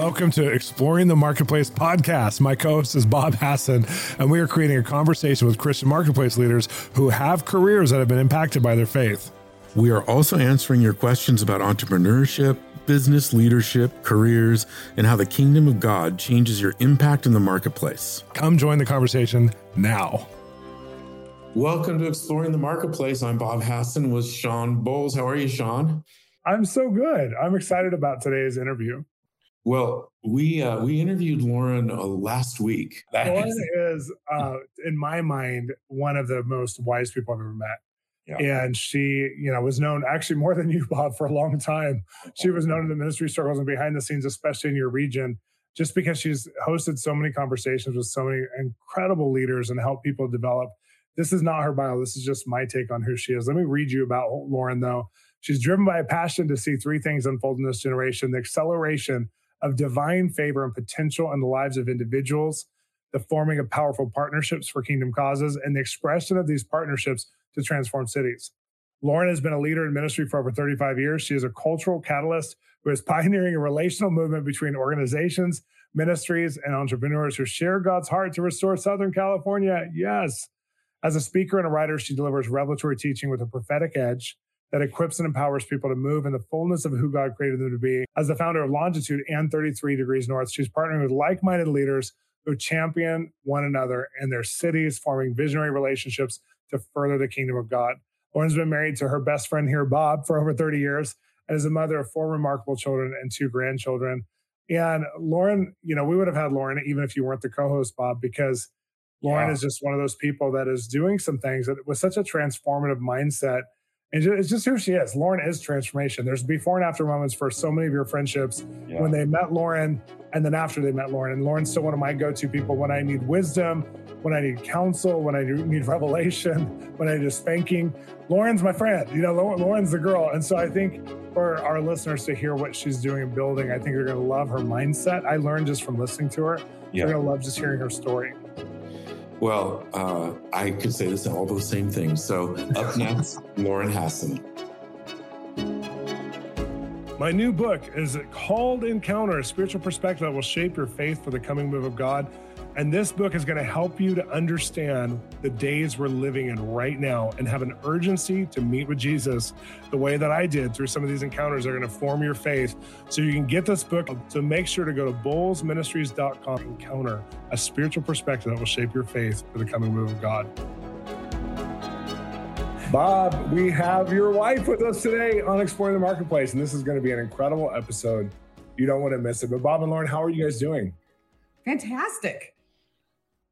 Welcome to Exploring the Marketplace podcast. My co host is Bob Hasson, and we are creating a conversation with Christian marketplace leaders who have careers that have been impacted by their faith. We are also answering your questions about entrepreneurship, business leadership, careers, and how the kingdom of God changes your impact in the marketplace. Come join the conversation now. Welcome to Exploring the Marketplace. I'm Bob Hasson with Shawn Bolz. How are you, Shawn? I'm so good. I'm excited about today's interview. Well, we uh, we interviewed Lauren uh, last week. Lauren is, uh, in my mind, one of the most wise people I've ever met. Yeah. And she, you know, was known actually more than you, Bob, for a long time. She was known in the ministry circles and behind the scenes, especially in your region, just because she's hosted so many conversations with so many incredible leaders and helped people develop. This is not her bio. This is just my take on who she is. Let me read you about Lauren, though. She's driven by a passion to see three things unfold in this generation the acceleration of divine favor and potential in the lives of individuals, the forming of powerful partnerships for kingdom causes, and the expression of these partnerships to transform cities. Lauren has been a leader in ministry for over 35 years. She is a cultural catalyst who is pioneering a relational movement between organizations, ministries, and entrepreneurs who share God's heart to restore Southern California. Yes. As a speaker and a writer, she delivers revelatory teaching with a prophetic edge that equips and empowers people to move in the fullness of who God created them to be. As the founder of Longitude and 33 Degrees North, she's partnering with like minded leaders who champion one another in their cities, forming visionary relationships to further the kingdom of God. Lauren's been married to her best friend here, Bob, for over 30 years and is a mother of four remarkable children and two grandchildren. And Lauren, you know, we would have had Lauren even if you weren't the co host, Bob, because Lauren yeah. is just one of those people that is doing some things that with such a transformative mindset and it's just who she is. Lauren is transformation. There's before and after moments for so many of your friendships yeah. when they met Lauren and then after they met Lauren. And Lauren's still one of my go to people when I need wisdom, when I need counsel, when I need revelation, when I need a spanking. Lauren's my friend. You know, Lauren's the girl. And so I think for our listeners to hear what she's doing and building, I think they're going to love her mindset. I learned just from listening to her. Yeah. They're going to love just hearing her story. Well, uh, I could say this all those same things. So up next, Lauren Hasson. My new book is called Encounter, a spiritual perspective that will shape your faith for the coming move of God. And this book is going to help you to understand the days we're living in right now and have an urgency to meet with Jesus the way that I did through some of these encounters that are going to form your faith. So you can get this book. So make sure to go to bolzministries.com, encounter a spiritual perspective that will shape your faith for the coming move of God. Bob, we have your wife with us today on Exploring the Marketplace, and this is going to be an incredible episode. You don't want to miss it. But Bob and Lauren, how are you guys doing? Fantastic.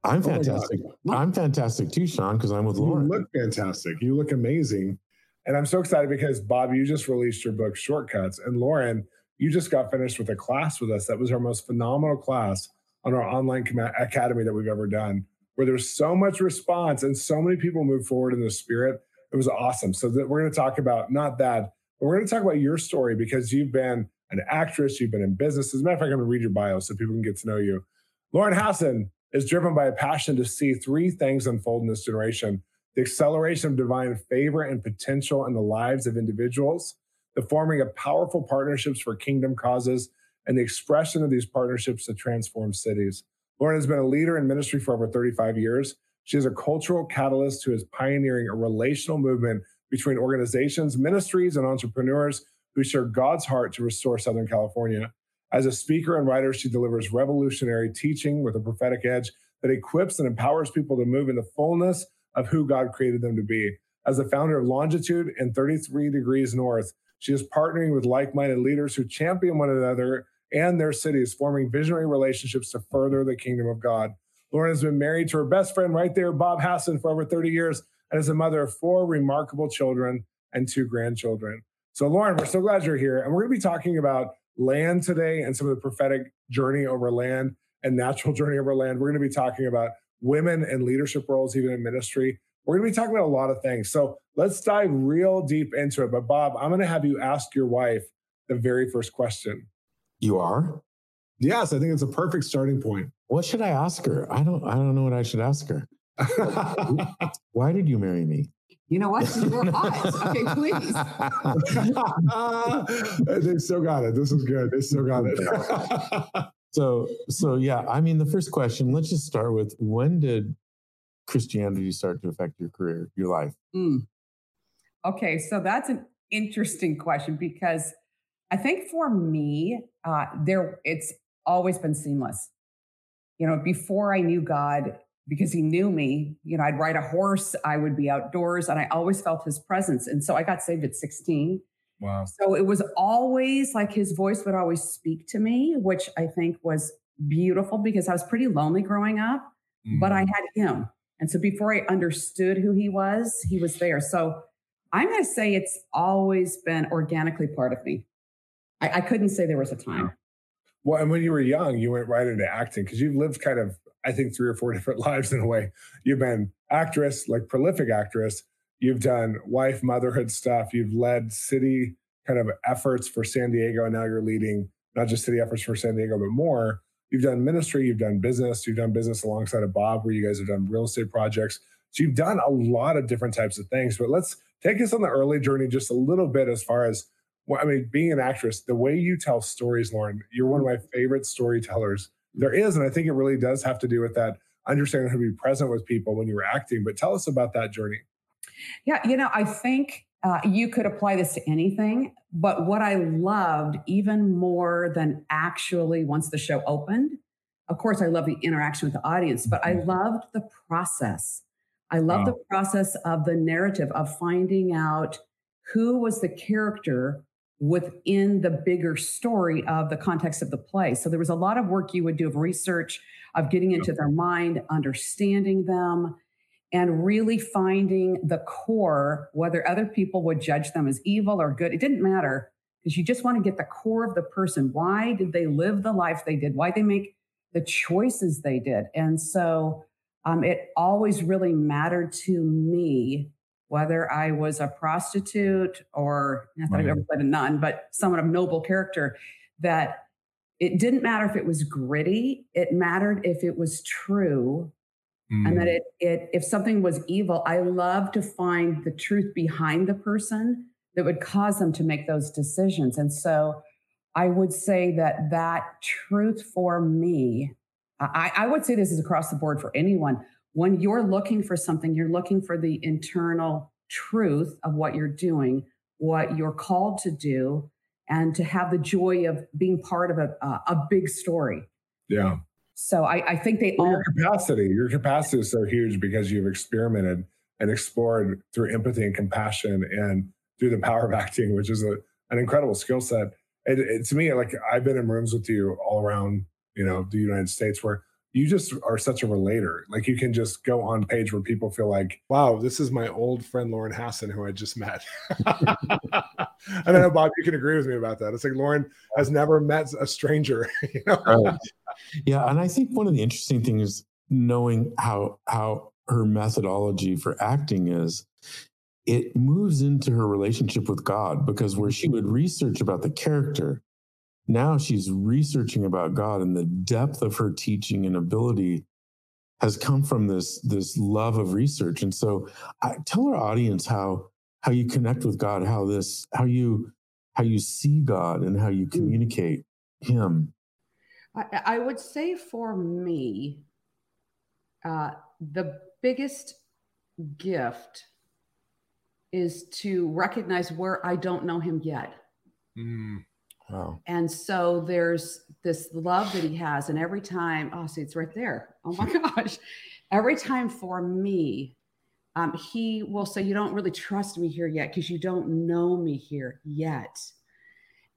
I'm oh fantastic. Oh I'm fantastic too, Shawn, because I'm with Lauren. You look fantastic. You look amazing. And I'm so excited because Bob, you just released your book, Shortcuts. And Lauren, you just got finished with a class with us. That was our most phenomenal class on our online academy that we've ever done, where there's so much response and so many people move forward in the spirit. It was awesome. So that we're going to talk about not that, but we're going to talk about your story because you've been an actress, you've been in business. As a matter of fact, I'm going to read your bio so people can get to know you. Lauren Hasson is driven by a passion to see three things unfold in this generation the acceleration of divine favor and potential in the lives of individuals, the forming of powerful partnerships for kingdom causes, and the expression of these partnerships to transform cities. Lauren has been a leader in ministry for over 35 years. She is a cultural catalyst who is pioneering a relational movement between organizations, ministries, and entrepreneurs who share God's heart to restore Southern California. As a speaker and writer, she delivers revolutionary teaching with a prophetic edge that equips and empowers people to move in the fullness of who God created them to be. As the founder of Longitude and 33 Degrees North, she is partnering with like minded leaders who champion one another and their cities, forming visionary relationships to further the kingdom of God. Lauren has been married to her best friend right there, Bob Hasson, for over 30 years and is a mother of four remarkable children and two grandchildren. So, Lauren, we're so glad you're here. And we're going to be talking about land today and some of the prophetic journey over land and natural journey over land. We're going to be talking about women and leadership roles, even in ministry. We're going to be talking about a lot of things. So let's dive real deep into it. But Bob, I'm going to have you ask your wife the very first question. You are? Yes, I think it's a perfect starting point. What should I ask her? I don't I don't know what I should ask her. Why did you marry me? You know what? You were hot. Okay, please. they still got it. This is good. They still got it. so, so yeah. I mean, the first question. Let's just start with when did Christianity start to affect your career, your life? Mm. Okay, so that's an interesting question because I think for me, uh, there it's always been seamless. You know, before I knew God, because he knew me. You know, I'd ride a horse, I would be outdoors, and I always felt his presence. And so I got saved at 16. Wow. So it was always like his voice would always speak to me, which I think was beautiful because I was pretty lonely growing up, mm. but I mm. had him. And so before I understood who he was, he was there. So I'm going to say it's always been organically part of me. I, I couldn't say there was a time. Well, and when you were young, you went right into acting because you've lived kind of I think three or four different lives in a way. You've been actress, like prolific actress. You've done wife, motherhood stuff. You've led city kind of efforts for San Diego. And now you're leading not just city efforts for San Diego, but more. You've done ministry, you've done business, you've done business alongside of Bob, where you guys have done real estate projects. So you've done a lot of different types of things. But let's take us on the early journey just a little bit as far as, well, I mean, being an actress, the way you tell stories, Lauren, you're one of my favorite storytellers there is. And I think it really does have to do with that understanding how to be present with people when you were acting. But tell us about that journey. Yeah, you know, I think uh, you could apply this to anything. But what I loved even more than actually once the show opened, of course, I love the interaction with the audience, but I mm-hmm. loved the process. I love wow. the process of the narrative of finding out who was the character within the bigger story of the context of the play. So there was a lot of work you would do of research, of getting into their mind, understanding them, and really finding the core, whether other people would judge them as evil or good. It didn't matter because you just want to get the core of the person. Why did they live the life they did? Why they make the choices they did? And so um, it always really mattered to me whether I was a prostitute or not that right. I've ever played a nun, but someone of noble character, that it didn't matter if it was gritty, it mattered if it was true. Mm. And that mm. it, it if something was evil, I love to find the truth behind the person that would cause them to make those decisions. And so I would say that that truth for me, I, I would say this is across the board for anyone when you're looking for something, you're looking for the internal truth of what you're doing, what you're called to do, and to have the joy of being part of a, a big story. Yeah. So I, I think they well, all your capacity, your capacity is so huge because you've experimented and explored through empathy and compassion and through the power of acting, which is a, an incredible skill set. It, it, to me, like I've been in rooms with you all around, you know, the United States where you just are such a relator. Like you can just go on page where people feel like, wow, this is my old friend Lauren Hasson who I just met. and I know Bob, you can agree with me about that. It's like Lauren has never met a stranger. You know? right. Yeah, and I think one of the interesting things knowing how how her methodology for acting is it moves into her relationship with God because where she would research about the character now she's researching about God and the depth of her teaching and ability has come from this this love of research. And so I tell our audience how how you connect with God, how this how you how you see God and how you mm. communicate him. I, I would say for me, uh, the biggest gift is to recognize where I don't know him yet. Mm. Wow. And so there's this love that he has. And every time, oh, see, it's right there. Oh my gosh. Every time for me, um, he will say, You don't really trust me here yet because you don't know me here yet.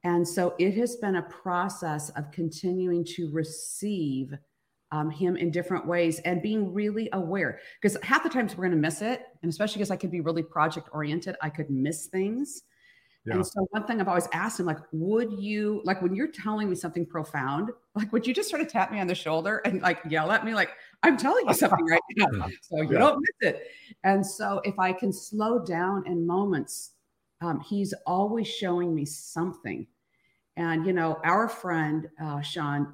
And so it has been a process of continuing to receive um, him in different ways and being really aware. Because half the times we're going to miss it. And especially because I could be really project oriented, I could miss things. Yeah. And so one thing I've always asked him, like, would you like when you're telling me something profound, like, would you just sort of tap me on the shoulder and like yell at me, like, I'm telling you something right now, so you yeah. don't miss it. And so if I can slow down in moments, um, he's always showing me something. And you know, our friend uh, Shawn,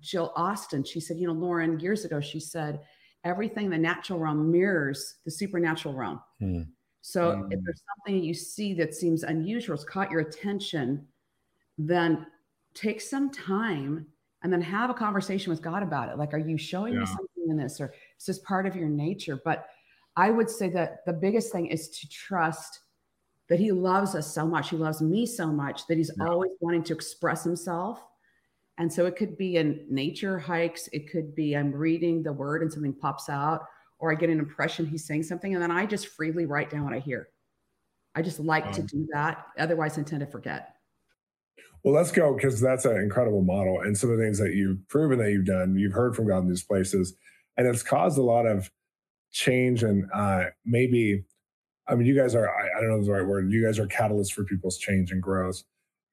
Jill Austin, she said, you know, Lauren, years ago, she said, everything the natural realm mirrors the supernatural realm. Hmm. So mm. if there's something you see that seems unusual, it's caught your attention, then take some time and then have a conversation with God about it. Like, are you showing yeah. me something in this, or is this part of your nature? But I would say that the biggest thing is to trust that He loves us so much. He loves me so much that He's yeah. always wanting to express Himself. And so it could be in nature hikes, it could be I'm reading the word and something pops out, or I get an impression He's saying something, and then I just freely write down what I hear. I just like um, to do that. Otherwise, I tend to forget. Well, let's go because that's an incredible model. And some of the things that you've proven that you've done, you've heard from God in these places, and it's caused a lot of change. And uh, maybe, I mean, you guys are, I, I don't know the right word, you guys are catalysts for people's change and growth.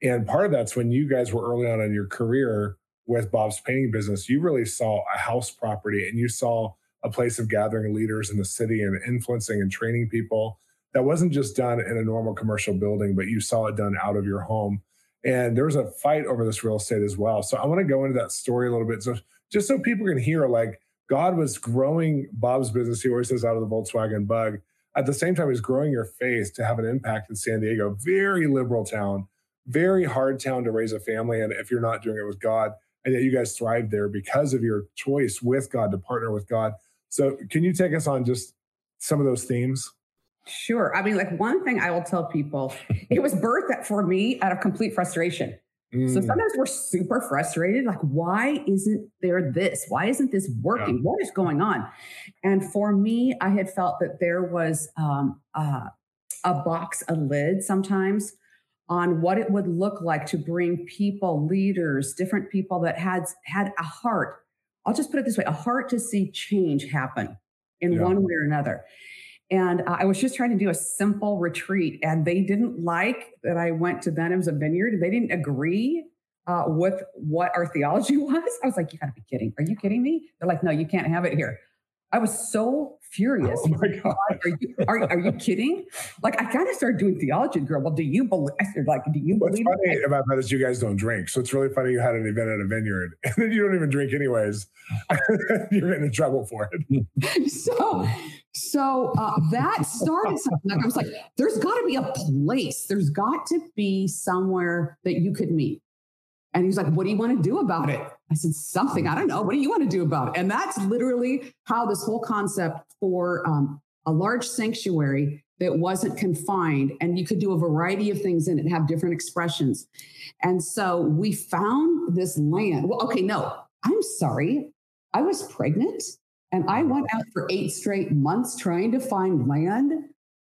And part of that's when you guys were early on in your career with Bob's painting business, you really saw a house property and you saw a place of gathering leaders in the city and influencing and training people that wasn't just done in a normal commercial building, but you saw it done out of your home and there was a fight over this real estate as well. So I want to go into that story a little bit. So just so people can hear, like God was growing Bob's business. He always says out of the Volkswagen bug. At the same time, he's growing your faith to have an impact in San Diego. Very liberal town, very hard town to raise a family. And if you're not doing it with God, and yet you guys thrive there because of your choice with God to partner with God. So can you take us on just some of those themes? Sure. I mean, like one thing I will tell people, it was birthed for me out of complete frustration. Mm. So sometimes we're super frustrated. Like, why isn't there this? Why isn't this working? Yeah. What is going on? And for me, I had felt that there was um, uh, a box, a lid sometimes on what it would look like to bring people, leaders, different people that had had a heart. I'll just put it this way: a heart to see change happen in yeah. one way or another. And uh, I was just trying to do a simple retreat, and they didn't like that I went to Benham's a vineyard. They didn't agree uh, with what our theology was. I was like, "You got to be kidding! Are you kidding me?" They're like, "No, you can't have it here." I was so furious. Oh my God. Are you, are, are you kidding? Like, I kind of started doing theology, girl. Well, do you believe? I said, like, do you What's believe? What's funny it? about that is you guys don't drink. So it's really funny you had an event at a vineyard and then you don't even drink anyways. You're getting in trouble for it. so, so uh, that started something. Like I was like, there's got to be a place. There's got to be somewhere that you could meet. And he's like, What do you want to do about it? I said, Something. I don't know. What do you want to do about it? And that's literally how this whole concept for um, a large sanctuary that wasn't confined and you could do a variety of things in it, have different expressions. And so we found this land. Well, okay, no, I'm sorry. I was pregnant and I went out for eight straight months trying to find land.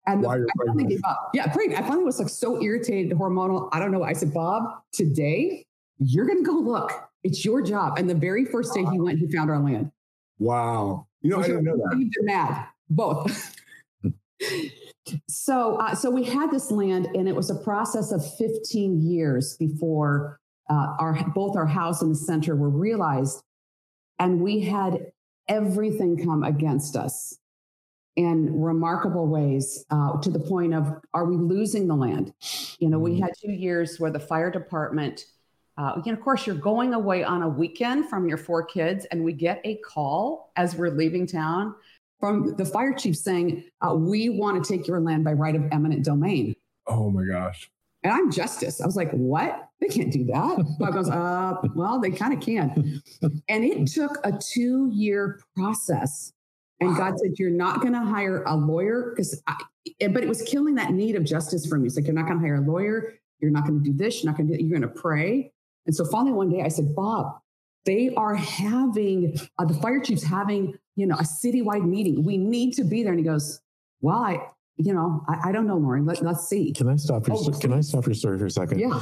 And the, I finally gave up. Yeah, pregnant. I finally was like so irritated, hormonal. I don't know. I said, Bob, today you're going to go look. It's your job. And the very first day he went, he found our land. Wow. You know, I didn't know that. mad, both. so, uh, so we had this land, and it was a process of 15 years before uh, our both our house and the center were realized, and we had everything come against us in remarkable ways uh, to the point of are we losing the land? You know, we mm-hmm. had two years where the fire department uh, you of course, you're going away on a weekend from your four kids, and we get a call as we're leaving town from the fire chief saying, uh, "We want to take your land by right of eminent domain." Oh my gosh! And I'm justice. I was like, "What? They can't do that." Bob goes, "Uh, well, they kind of can." and it took a two-year process. And wow. God said, "You're not going to hire a lawyer because," but it was killing that need of justice for me. It's like you're not going to hire a lawyer. You're not going to do this. You're not going to do. You're going to pray. And so finally one day I said, Bob, they are having uh, the fire chief's having you know a citywide meeting. We need to be there. And he goes, Well, I you know I, I don't know, Lauren. Let, us see. Can I stop your oh, Can I stop your story for a second? Yeah.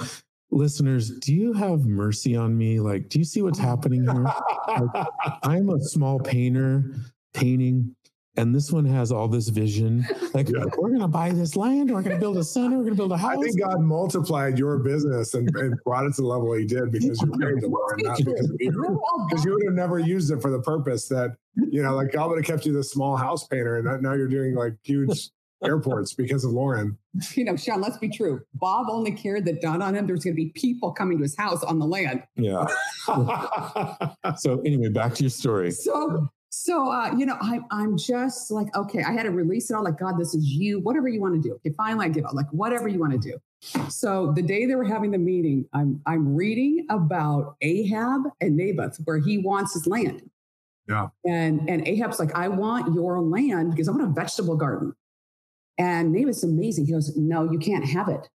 Listeners, do you have mercy on me? Like, do you see what's happening here? like, I'm a small painter painting and this one has all this vision. Like, yeah. we're going to buy this land, we're going to build a center, we're going to build a house. I think God multiplied your business and, and brought it to the level He did because you're married to Lauren, not because of you. Because you would have never used it for the purpose that, you know, like God would have kept you this small house painter, and now you're doing like huge airports because of Lauren. You know, Shawn, let's be true. Bob only cared that done on him there's going to be people coming to his house on the land. Yeah. so anyway, back to your story. So So, uh, you know, I, I'm just like, okay, I had to release it all. Like, God, this is you. Whatever you want to do. Okay, finally, I give up. Like, whatever you want to do. So, the day they were having the meeting, I'm I'm reading about Ahab and Naboth, where he wants his land. Yeah. And and Ahab's like, I want your land because I want a vegetable garden. And Naboth's amazing. He goes, No, you can't have it.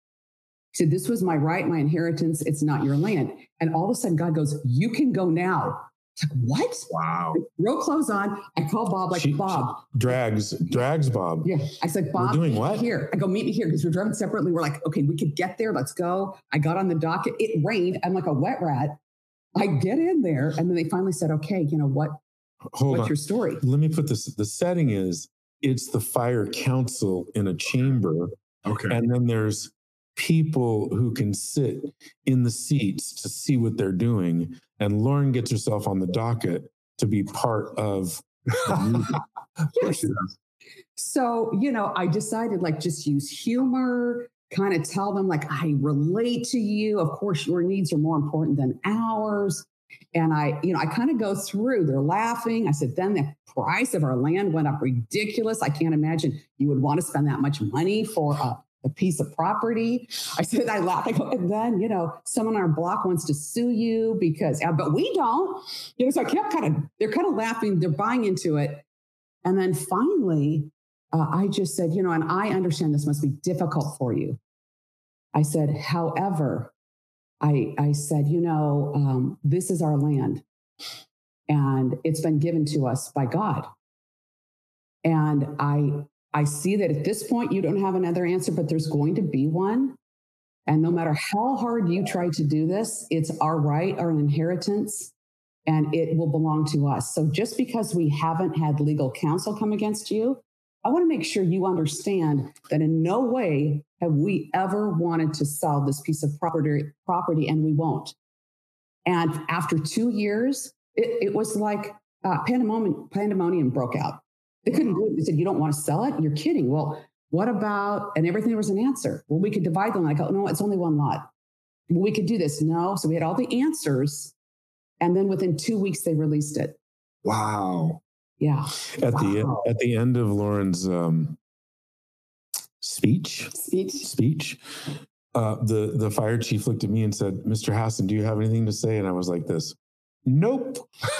He said, This was my right, my inheritance. It's not your land. And all of a sudden, God goes, You can go now. It's like, what? Wow. Real clothes on. I call Bob, like, She- Bob. she drags drags Bob. Yeah. I said, Bob, doing what? Here. I go, meet me here because we're driving separately. We're like, okay, we could get there. Let's go. I got on the docket. It rained. I'm like a wet rat. I get in there. And then they finally said, okay, you know what? Hold What's on. your story? Let me put this. The setting is it's the fire council in a chamber, Okay. and then there's people who can sit in the seats to see what they're doing. And Lauren gets herself on the docket to be part of. the. Yes. So, you know, I decided like just use humor, kind of tell them like I relate to you. Of course, your needs are more important than ours. And I, you know, I kind of go through, they're laughing. I said, then the price of our land went up ridiculous. I can't imagine you would want to spend that much money for a, a piece of property. I said, I laugh. I go, and then, you know, someone on our block wants to sue you because, but we don't. You know, so I kept kind of, they're kind of laughing, they're buying into it. And then finally, uh, I just said, you know, and I understand this must be difficult for you. I said, however, I, I said, you know, um, this is our land and it's been given to us by God. And I, I see that at this point, you don't have another answer, but there's going to be one. And no matter how hard you try to do this, it's our right, our inheritance, and it will belong to us. So just because we haven't had legal counsel come against you, I want to make sure you understand that in no way have we ever wanted to sell this piece of property, property and we won't. And after two years, it, it was like uh, pandemonium, pandemonium broke out. They couldn't do it. They said, You don't want to sell it? You're kidding. Well, what about, and everything there was an answer. Well, we could divide them. I go, No, it's only one lot. Well, we could do this. No. So we had all the answers. And then within two weeks, they released it. Wow. Yeah. At the at the end of Lauren's um, speech, Speech. speech, uh, the the fire chief looked at me and said, "Mr. Hasson, do you have anything to say?" And I was like, "This, nope."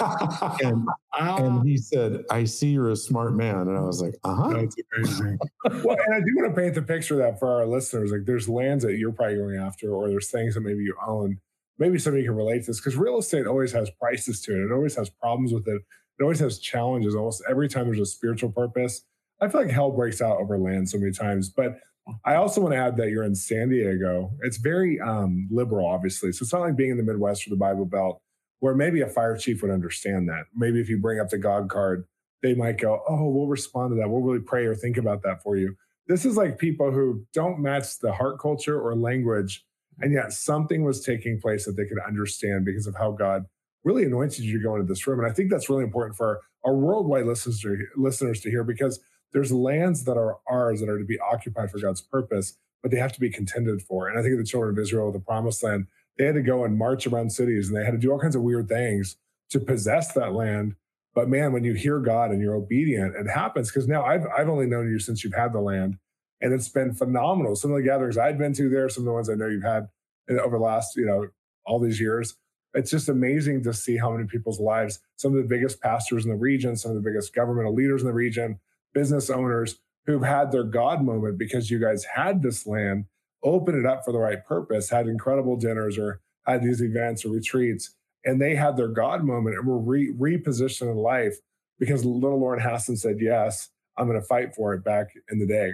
and and he said, "I see you're a smart man," and I was like, "Uh huh." That's amazing. well, and I do want to paint the picture of that for our listeners. Like, there's lands that you're probably going after, or there's things that maybe you own. Maybe somebody can relate to this because real estate always has prices to it. It always has problems with it. It always has challenges. Almost every time there's a spiritual purpose. I feel like hell breaks out over land so many times. But I also want to add that you're in San Diego. It's very um, liberal, obviously. So it's not like being in the Midwest or the Bible Belt, where maybe a fire chief would understand that. Maybe if you bring up the God card, they might go, "Oh, we'll respond to that. We'll really pray or think about that for you." This is like people who don't match the heart culture or language, and yet something was taking place that they could understand because of how God really anointed you to go into this room. And I think that's really important for our worldwide listeners to, listeners to hear because there's lands that are ours that are to be occupied for God's purpose, but they have to be contended for. And I think the children of Israel, the promised land, they had to go and march around cities and they had to do all kinds of weird things to possess that land. But man, when you hear God and you're obedient, it happens. Because now I've I've only known you since you've had the land, and it's been phenomenal. Some of the gatherings I've been to there, some of the ones I know you've had over the last, you know, all these years. It's just amazing to see how many people's lives, some of the biggest pastors in the region, some of the biggest governmental leaders in the region, business owners who've had their God moment because you guys had this land, opened it up for the right purpose, had incredible dinners or had these events or retreats, and they had their God moment and were re- repositioned in life because little Lauren Hasson said, Yes, I'm going to fight for it back in the day.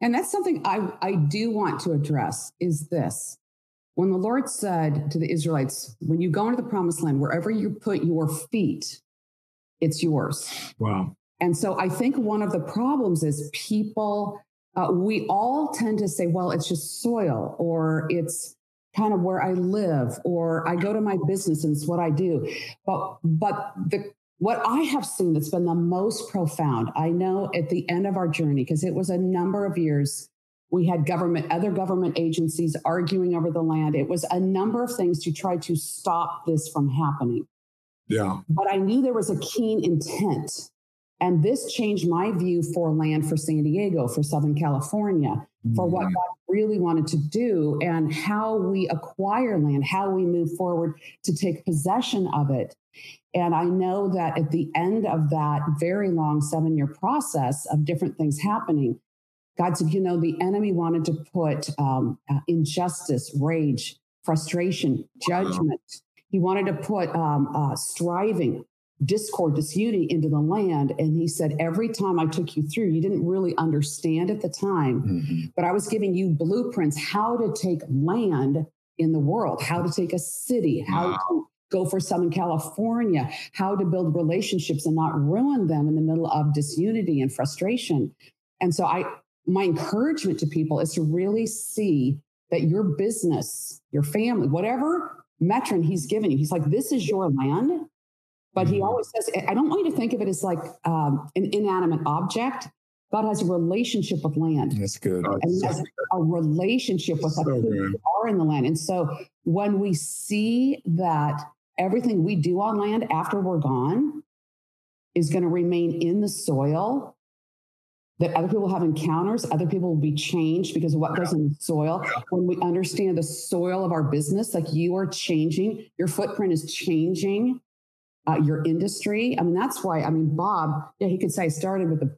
And that's something I, I do want to address is this. When the Lord said to the Israelites, when you go into the promised land, wherever you put your feet, it's yours. Wow. And so I think one of the problems is people, uh, we all tend to say, well, it's just soil or it's kind of where I live or I go to my business and it's what I do. But, but the, what I have seen that's been the most profound, I know at the end of our journey, because it was a number of years, we had government, other government agencies arguing over the land. It was a number of things to try to stop this from happening. Yeah. But I knew there was a keen intent. And this changed my view for land for San Diego, for Southern California, for what mm. God really wanted to do and how we acquire land, how we move forward to take possession of it. And I know that at the end of that very long seven year process of different things happening, God said, you know, the enemy wanted to put um, uh, injustice, rage, frustration, judgment. He wanted to put um, uh, striving, discord, disunity into the land. And he said, every time I took you through, you didn't really understand at the time, mm-hmm. but I was giving you blueprints how to take land in the world, how to take a city, how wow. to go for Southern California, how to build relationships and not ruin them in the middle of disunity and frustration. And so I my encouragement to people is to really see that your business, your family, whatever metron he's given you, he's like, this is your land. But he mm-hmm. always says, I don't want you to think of it as like um, an inanimate object. God has a relationship with land. That's good. and he has a relationship with so who are in the land. And so when we see that everything we do on land after we're gone is going to remain in the soil that other people have encounters, other people will be changed because of what goes in the soil. When we understand the soil of our business, like you are changing, your footprint is changing, uh, your industry. I mean, that's why, I mean, Bob, yeah, he could say I started with a,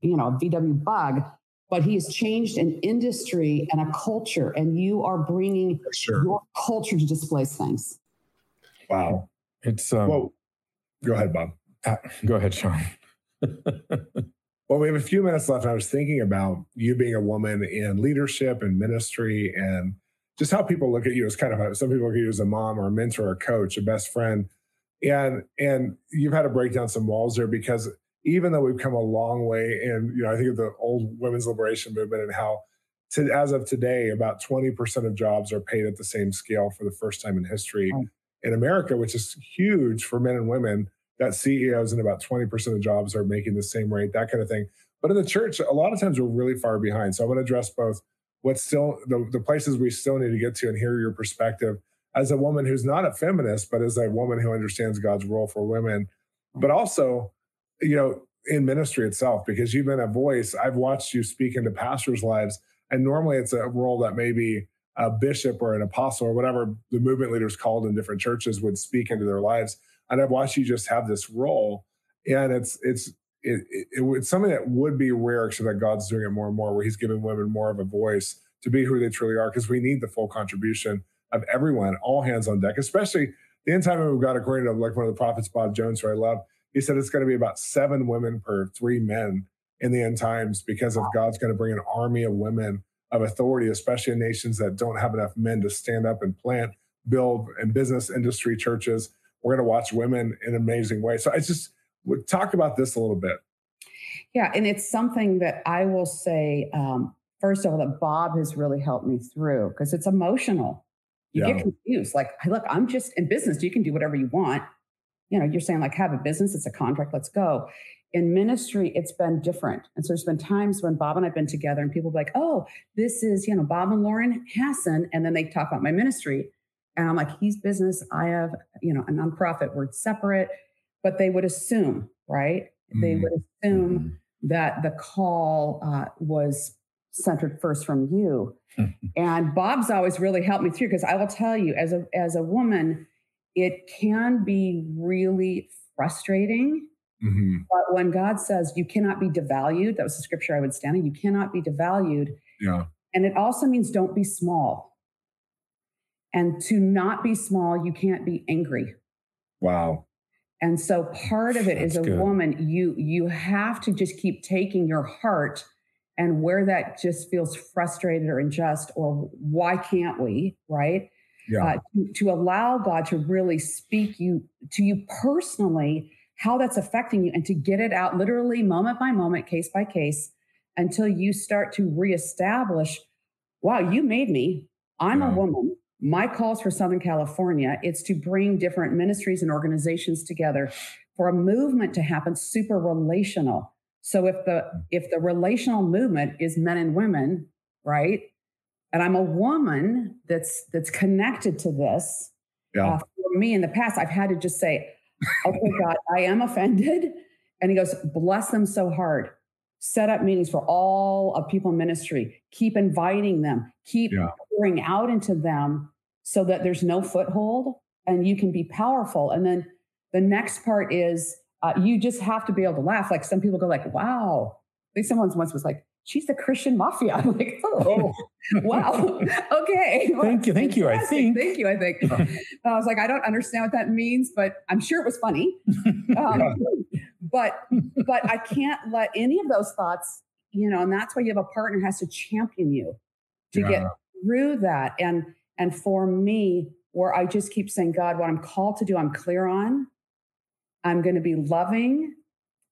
you know, a VW bug, but he has changed an industry and a culture, and you are bringing sure. your culture to displace things. Wow. It's, um, well, go ahead, Bob. Uh, go ahead, Shawn. Well, we have a few minutes left. I was thinking about you being a woman in leadership and ministry and just how people look at you as kind of a, some people look at you as a mom or a mentor, or a coach, a best friend. And and you've had to break down some walls there because even though we've come a long way, and you know, I think of the old women's liberation movement and how to, as of today, about 20% of jobs are paid at the same scale for the first time in history oh. in America, which is huge for men and women that CEOs and about 20% of jobs are making the same rate, that kind of thing. But in the church, a lot of times we're really far behind. So I want to address both what's still the, the places we still need to get to and hear your perspective as a woman who's not a feminist, but as a woman who understands God's role for women, but also, you know, in ministry itself, because you've been a voice. I've watched you speak into pastors' lives, and normally it's a role that maybe a bishop or an apostle or whatever the movement leaders called in different churches would speak into their lives and I've watched you just have this role, and it's it's it, it, it's something that would be rare, except that God's doing it more and more, where He's giving women more of a voice to be who they truly are, because we need the full contribution of everyone, all hands on deck, especially the end time we've got according to like one of the prophets, Bob Jones, who I love. He said it's going to be about seven women per three men in the end times because of God's going to bring an army of women of authority, especially in nations that don't have enough men to stand up and plant, build, and business industry churches we're going to watch women in an amazing way. So I just would talk about this a little bit. Yeah, and it's something that I will say, um, first of all, that Bob has really helped me through because it's emotional. You yeah. get confused. Like, look, I'm just in business. You can do whatever you want. You know, you're saying like have a business, it's a contract, let's go. In ministry, it's been different. And so there's been times when Bob and I've been together and people be like, oh, this is, you know, Bob and Lauren Hasson. And then they talk about my ministry. And I'm like, he's business. I have, you know, a nonprofit. We're separate, but they would assume, right? Mm-hmm. They would assume mm-hmm. that the call uh, was centered first from you. Mm-hmm. And Bob's always really helped me through because I will tell you, as a as a woman, it can be really frustrating. Mm-hmm. But when God says you cannot be devalued, that was the scripture I would stand in. You cannot be devalued. Yeah. And it also means don't be small. And to not be small, you can't be angry. Wow. And so part of it That's is a good. woman, you you have to just keep taking your heart and where that just feels frustrated or unjust or why can't we, right? Yeah. Uh, to, to allow God to really speak you to you personally, how that's affecting you, and to get it out literally moment by moment, case by case, until you start to reestablish, wow, you made me. I'm yeah. a woman my calls for Southern California, it's to bring different ministries and organizations together for a movement to happen super relational. So if the if the relational movement is men and women, right? And I'm a woman that's that's connected to this. Yeah. Uh, for me in the past, I've had to just say, okay, God, I am offended. And he goes, bless them so hard. Set up meetings for all of people in ministry. Keep inviting them. Keep yeah. pouring out into them so that there's no foothold and you can be powerful. And then the next part is uh, you just have to be able to laugh. Like some people go like, wow. I think someone once was like, she's the Christian mafia. I'm like, oh, oh. wow. okay. Thank you. Thank you. I think. Thank you. I think. I was like, I don't understand what that means, but I'm sure it was funny. Um. But but I can't let any of those thoughts, you know, and that's why you have a partner has to champion you to yeah. get through that. And and for me, where I just keep saying, God, what I'm called to do, I'm clear on. I'm going to be loving.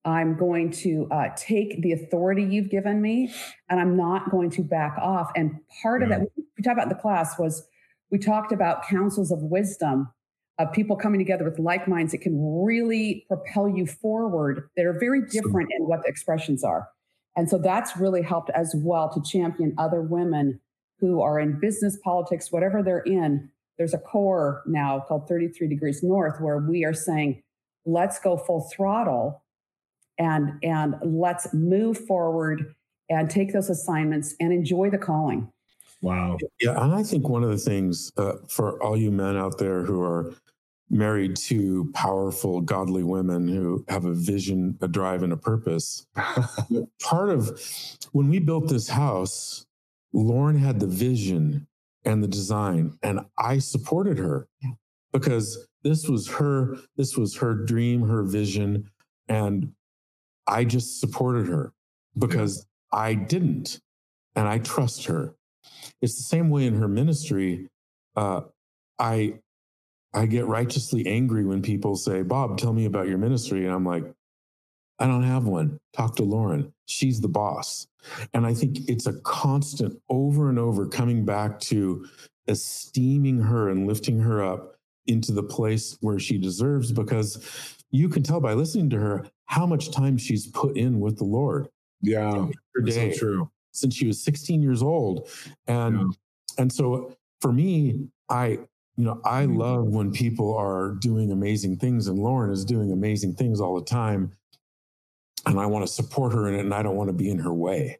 I'm going to uh, take the authority you've given me, and I'm not going to back off. And part yeah. of that, we talked about in the class, was we talked about councils of wisdom of people coming together with like minds that can really propel you forward. that are very different in what the expressions are. And so that's really helped as well to champion other women who are in business, politics, whatever they're in. There's a core now called 33 Degrees North where we are saying, let's go full throttle and and let's move forward and take those assignments and enjoy the calling. Wow. Yeah, and I think one of the things uh, for all you men out there who are married to powerful, godly women who have a vision, a drive, and a purpose. Part of when we built this house, Lauren had the vision and the design, and I supported her because this was her this was her dream her vision and i just supported her because i didn't and i trust her. It's the same way in her ministry uh, i i get righteously angry when people say bob tell me about your ministry and i'm like i don't have one. Talk to lauren. She's the boss. And i think it's a constant over and over coming back to esteeming her and lifting her up into the place where she deserves because you can tell by listening to her how much time she's put in with the Lord. Yeah, day, so true. Since she was 16 years old, and yeah. and so for me, I you know I mm-hmm. love when people are doing amazing things, and Lauren is doing amazing things all the time, and I want to support her in it, and I don't want to be in her way.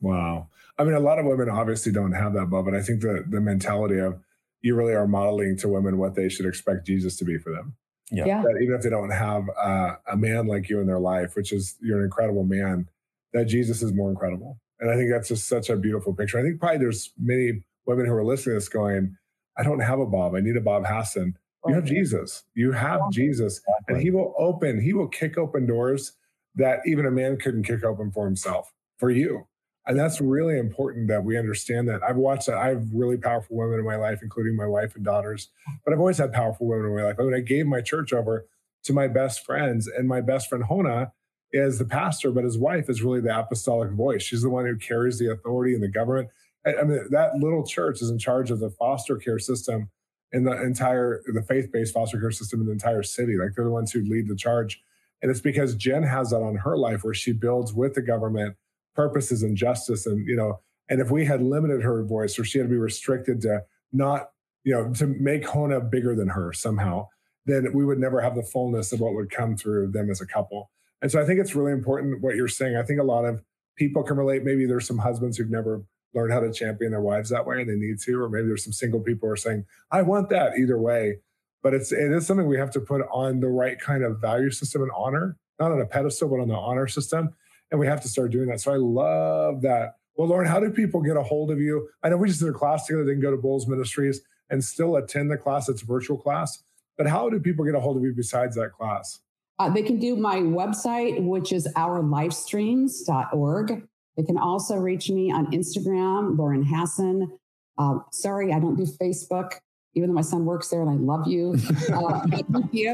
Wow. I mean, a lot of women obviously don't have that, but I think the the mentality of you really are modeling to women what they should expect Jesus to be for them. Yeah. yeah. That even if they don't have uh, a man like you in their life, which is you're an incredible man, that Jesus is more incredible. And I think that's just such a beautiful picture. I think probably there's many women who are listening to this going, I don't have a Bob. I need a Bob Hasson. You have Jesus. You have Jesus. And he will open, he will kick open doors that even a man couldn't kick open for himself, for you. And that's really important that we understand that. I've watched that. I have really powerful women in my life, including my wife and daughters, but I've always had powerful women in my life. I mean, I gave my church over to my best friends, and my best friend Hona is the pastor, but his wife is really the apostolic voice. She's the one who carries the authority in the government. I mean, that little church is in charge of the foster care system in the entire, the faith-based foster care system in the entire city. Like they're the ones who lead the charge. And it's because Jen has that on her life where she builds with the government purposes and justice and you know and if we had limited her voice or she had to be restricted to not you know to make hona bigger than her somehow then we would never have the fullness of what would come through them as a couple. And so i think it's really important what you're saying. I think a lot of people can relate. Maybe there's some husbands who've never learned how to champion their wives that way and they need to or maybe there's some single people who are saying i want that either way. But it's it is something we have to put on the right kind of value system and honor not on a pedestal but on the honor system and we have to start doing that. So I love that. Well, Lauren, how do people get a hold of you? I know we just did a class together, didn't go to Bolz Ministries and still attend the class. It's a virtual class. But how do people get a hold of you besides that class? Uh, they can do my website, which is ourlifestreams.org. They can also reach me on Instagram, Lauren Hasson. Uh, sorry, I don't do Facebook even though my son works there and I love you, uh,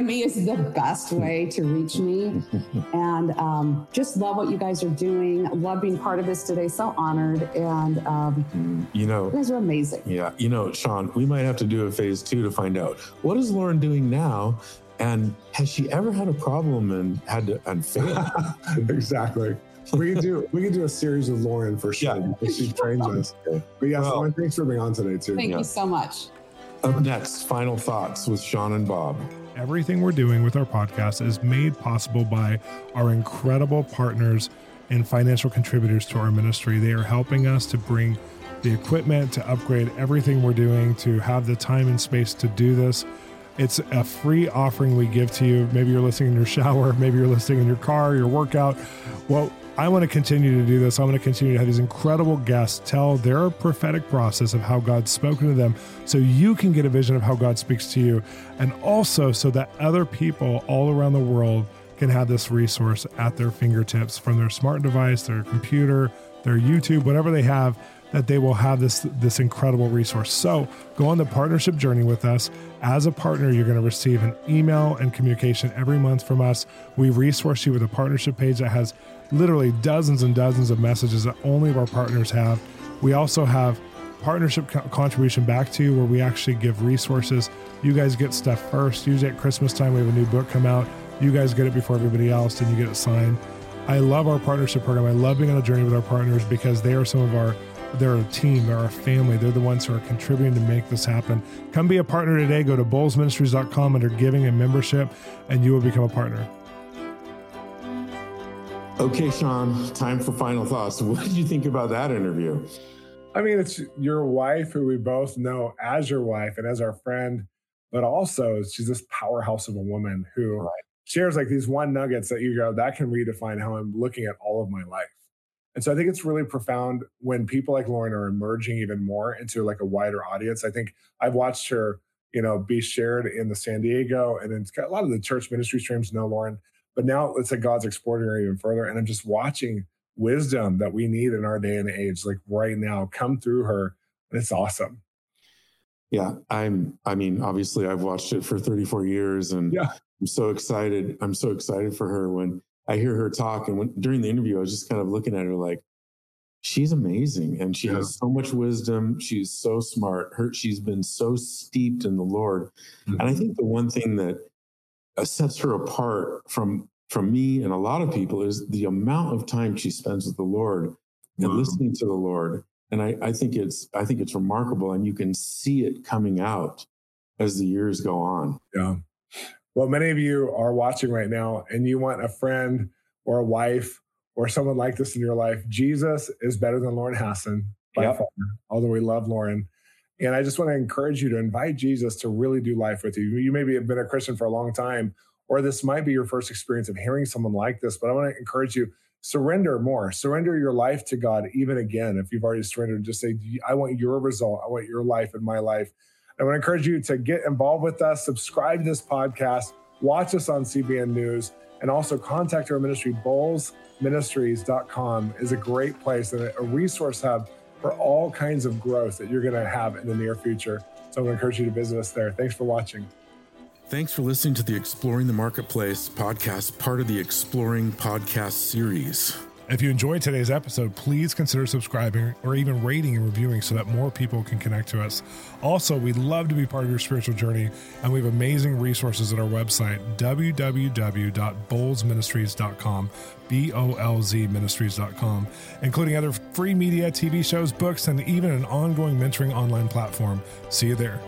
me is the best way to reach me. And um, just love what you guys are doing. Love being part of this today. So honored. And um, you know, you guys are amazing. Yeah. You know, Shawn, we might have to do a phase two to find out what is Lauren doing now. And has she ever had a problem and had to and failed? exactly. we can do we can do a series with Lauren for sure yeah. she trains us. But yeah, well, Lauren, thanks for being on today too. Thank yeah. you so much. Up next, final thoughts with Shawn and Bob. everything we're doing with our podcast is made possible by our incredible partners and financial contributors to our ministry. They are helping us to bring the equipment, to upgrade everything we're doing, to have the time and space to do this. It's a free offering we give to you. Maybe you're listening in your shower, maybe you're listening in your car, your workout. Well, I want to continue to do this. I want to continue to have these incredible guests tell their prophetic process of how God's spoken to them so you can get a vision of how God speaks to you. And also so that other people all around the world can have this resource at their fingertips from their smart device, their computer, their YouTube, whatever they have that they will have this this incredible resource. So go on the partnership journey with us. As a partner, you're going to receive an email and communication every month from us. We resource you with a partnership page that has literally dozens and dozens of messages that only of our partners have. We also have partnership co- contribution back to you where we actually give resources. You guys get stuff first. Usually at Christmas time, we have a new book come out. You guys get it before everybody else, and you get it signed. I love our partnership program. I love being on a journey with our partners because they are some of our they're a team, they're a family. They're the ones who are contributing to make this happen. Come be a partner today. Go to bolzministries.com under giving and membership, and you will become a partner. Okay, Shawn, time for final thoughts. What did you think about that interview? I mean, it's your wife who we both know as your wife and as our friend, but also she's this powerhouse of a woman who right. shares like these one nuggets that you go, that can redefine how I'm looking at all of my life. And so I think it's really profound when people like Lauren are emerging even more into like a wider audience. I think I've watched her, you know, be shared in the San Diego and it's got a lot of the church ministry streams know Lauren, but now it's like God's exporting her even further. And I'm just watching wisdom that we need in our day and age, like right now, come through her. And it's awesome. Yeah, I'm. I mean, obviously, I've watched it for 34 years, and yeah. I'm so excited. I'm so excited for her when I hear her talk, and when, during the interview, I was just kind of looking at her like, she's amazing, and she yeah. has so much wisdom. She's so smart. Her, she's been so steeped in the Lord, mm-hmm. and I mm-hmm. think the one thing that uh, sets her apart from from me and a lot of people is the amount of time she spends with the Lord and wow. listening to the Lord. And I, I think it's I think it's remarkable, and you can see it coming out as the years go on. Yeah. Well, many of you are watching right now and you want a friend or a wife or someone like this in your life. Jesus is better than Lauren Hasson by yep. far, although we love Lauren. And I just want to encourage you to invite Jesus to really do life with you. You maybe have been a Christian for a long time, or this might be your first experience of hearing someone like this, but I want to encourage you surrender more surrender your life to god even again if you've already surrendered just say i want your result i want your life in my life I to encourage you to get involved with us, subscribe to this podcast, watch us on CBN News, and also contact our ministry. bolzministries.com is a great place and a resource hub for all kinds of growth that you're going to have in the near future. So I to encourage you to visit us there. Thanks for watching. Thanks for listening to the Exploring the Marketplace podcast, part of the Exploring podcast series. If you enjoyed today's episode, please consider subscribing or even rating and reviewing so that more people can connect to us. Also, we'd love to be part of your spiritual journey, and we have amazing resources at our website, www.bolzministries.com, B O L Z ministries.com, including other free media, TV shows, books, and even an ongoing mentoring online platform. See you there.